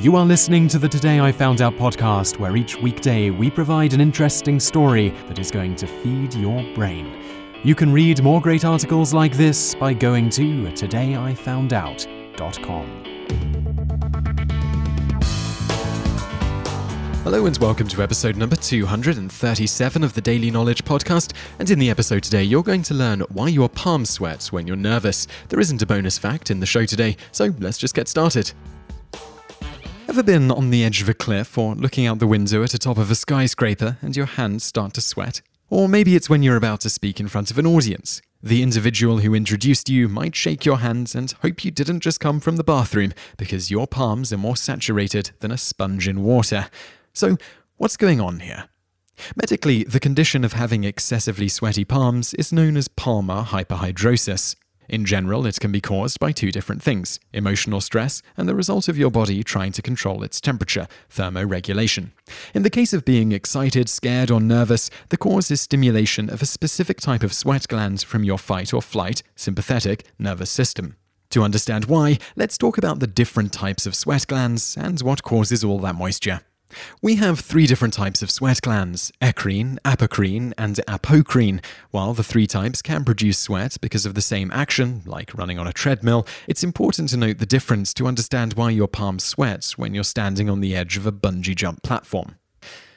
You are listening to the Today I Found Out podcast, where each weekday we provide an interesting story that is going to feed your brain. You can read more great articles like this by going to todayifoundout.com. Hello and welcome to episode number 237 of the Daily Knowledge Podcast. And in the episode today, you're going to learn why your palms sweat when you're nervous. There isn't a bonus fact in the show today, so let's just get started. Ever been on the edge of a cliff or looking out the window at the top of a skyscraper and your hands start to sweat? Or maybe it's when you're about to speak in front of an audience. The individual who introduced you might shake your hands and hope you didn't just come from the bathroom because your palms are more saturated than a sponge in water. So, what's going on here? Medically, the condition of having excessively sweaty palms is known as palmar hyperhidrosis. In general, it can be caused by two different things emotional stress and the result of your body trying to control its temperature, thermoregulation. In the case of being excited, scared, or nervous, the cause is stimulation of a specific type of sweat gland from your fight or flight, sympathetic, nervous system. To understand why, let's talk about the different types of sweat glands and what causes all that moisture. We have three different types of sweat glands eccrine, apocrine, and apoeccrine. While the three types can produce sweat because of the same action, like running on a treadmill, it's important to note the difference to understand why your palms sweat when you're standing on the edge of a bungee jump platform.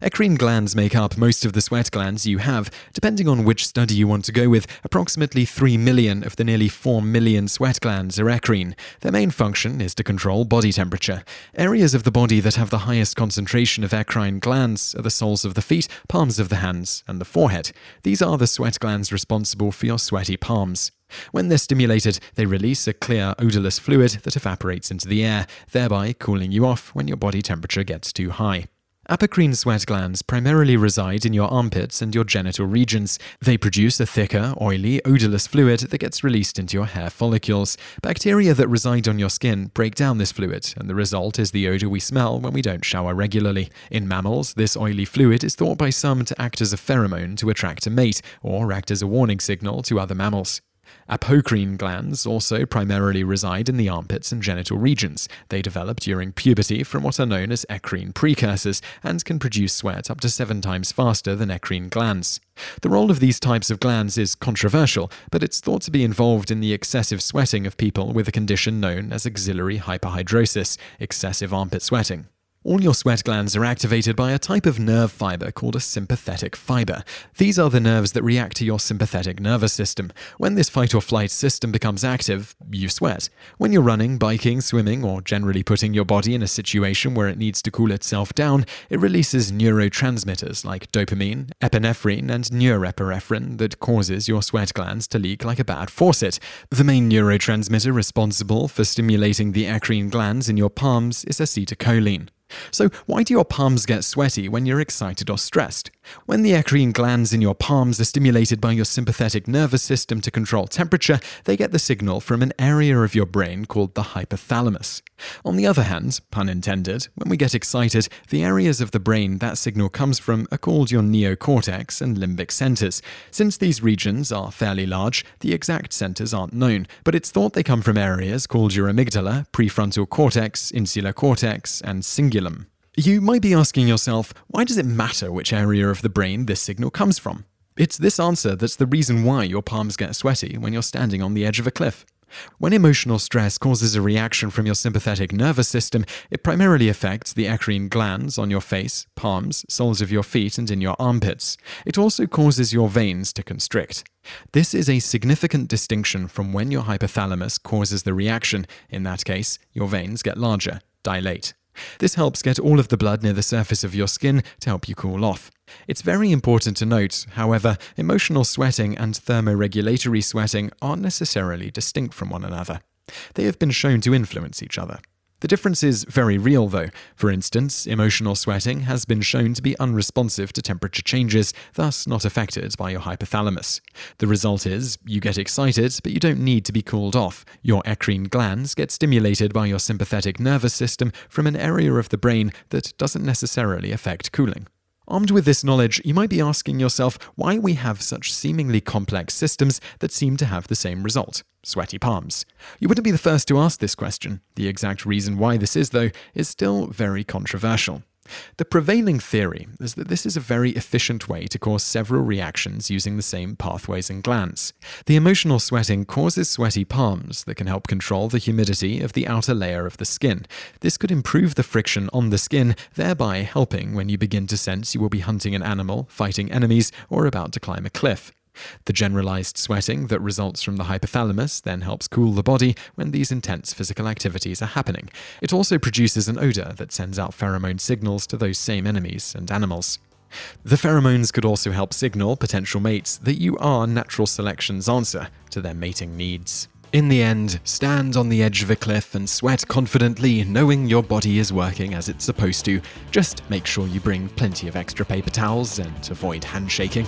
Eccrine glands make up most of the sweat glands you have. Depending on which study you want to go with, approximately 3 million of the nearly 4 million sweat glands are eccrine. Their main function is to control body temperature. Areas of the body that have the highest concentration of eccrine glands are the soles of the feet, palms of the hands, and the forehead. These are the sweat glands responsible for your sweaty palms. When they're stimulated, they release a clear, odorless fluid that evaporates into the air, thereby cooling you off when your body temperature gets too high. Apocrine sweat glands primarily reside in your armpits and your genital regions. They produce a thicker, oily, odorless fluid that gets released into your hair follicles. Bacteria that reside on your skin break down this fluid, and the result is the odor we smell when we don't shower regularly. In mammals, this oily fluid is thought by some to act as a pheromone to attract a mate, or act as a warning signal to other mammals. Apoeccrine glands also primarily reside in the armpits and genital regions. They develop during puberty from what are known as eccrine precursors and can produce sweat up to seven times faster than eccrine glands. The role of these types of glands is controversial, but it's thought to be involved in the excessive sweating of people with a condition known as axillary hyperhidrosis, excessive armpit sweating. All your sweat glands are activated by a type of nerve fiber called a sympathetic fiber. These are the nerves that react to your sympathetic nervous system. When this fight or flight system becomes active, you sweat. When you're running, biking, swimming, or generally putting your body in a situation where it needs to cool itself down, it releases neurotransmitters like dopamine, epinephrine, and norepinephrine that causes your sweat glands to leak like a bad faucet. The main neurotransmitter responsible for stimulating the eccrine glands in your palms is acetylcholine. So, why do your palms get sweaty when you're excited or stressed? When the eccrine glands in your palms are stimulated by your sympathetic nervous system to control temperature, they get the signal from an area of your brain called the hypothalamus. On the other hand, pun intended, when we get excited, the areas of the brain that signal comes from are called your neocortex and limbic centers. Since these regions are fairly large, the exact centers aren't known, but it's thought they come from areas called your amygdala, prefrontal cortex, insular cortex, and cingulum. You might be asking yourself, why does it matter which area of the brain this signal comes from? It's this answer that's the reason why your palms get sweaty when you're standing on the edge of a cliff. When emotional stress causes a reaction from your sympathetic nervous system, it primarily affects the eccrine glands on your face, palms, soles of your feet, and in your armpits. It also causes your veins to constrict. This is a significant distinction from when your hypothalamus causes the reaction. In that case, your veins get larger, dilate. This helps get all of the blood near the surface of your skin to help you cool off. It's very important to note, however, emotional sweating and thermoregulatory sweating aren't necessarily distinct from one another. They have been shown to influence each other. The difference is very real, though. For instance, emotional sweating has been shown to be unresponsive to temperature changes, thus not affected by your hypothalamus. The result is, you get excited, but you don't need to be cooled off. Your eccrine glands get stimulated by your sympathetic nervous system from an area of the brain that doesn't necessarily affect cooling. Armed with this knowledge, you might be asking yourself why we have such seemingly complex systems that seem to have the same result. sweaty palms. You wouldn't be the first to ask this question. The exact reason why this is, though, is still very controversial. The prevailing theory is that this is a very efficient way to cause several reactions using the same pathways and glands. The emotional sweating causes sweaty palms that can help control the humidity of the outer layer of the skin. This could improve the friction on the skin, thereby helping when you begin to sense you will be hunting an animal, fighting enemies, or about to climb a cliff. The generalized sweating that results from the hypothalamus then helps cool the body when these intense physical activities are happening. It also produces an odor that sends out pheromone signals to those same enemies and animals. The pheromones could also help signal potential mates that you are natural selection's answer to their mating needs. In the end, stand on the edge of a cliff and sweat confidently, knowing your body is working as it's supposed to. Just make sure you bring plenty of extra paper towels and avoid handshaking.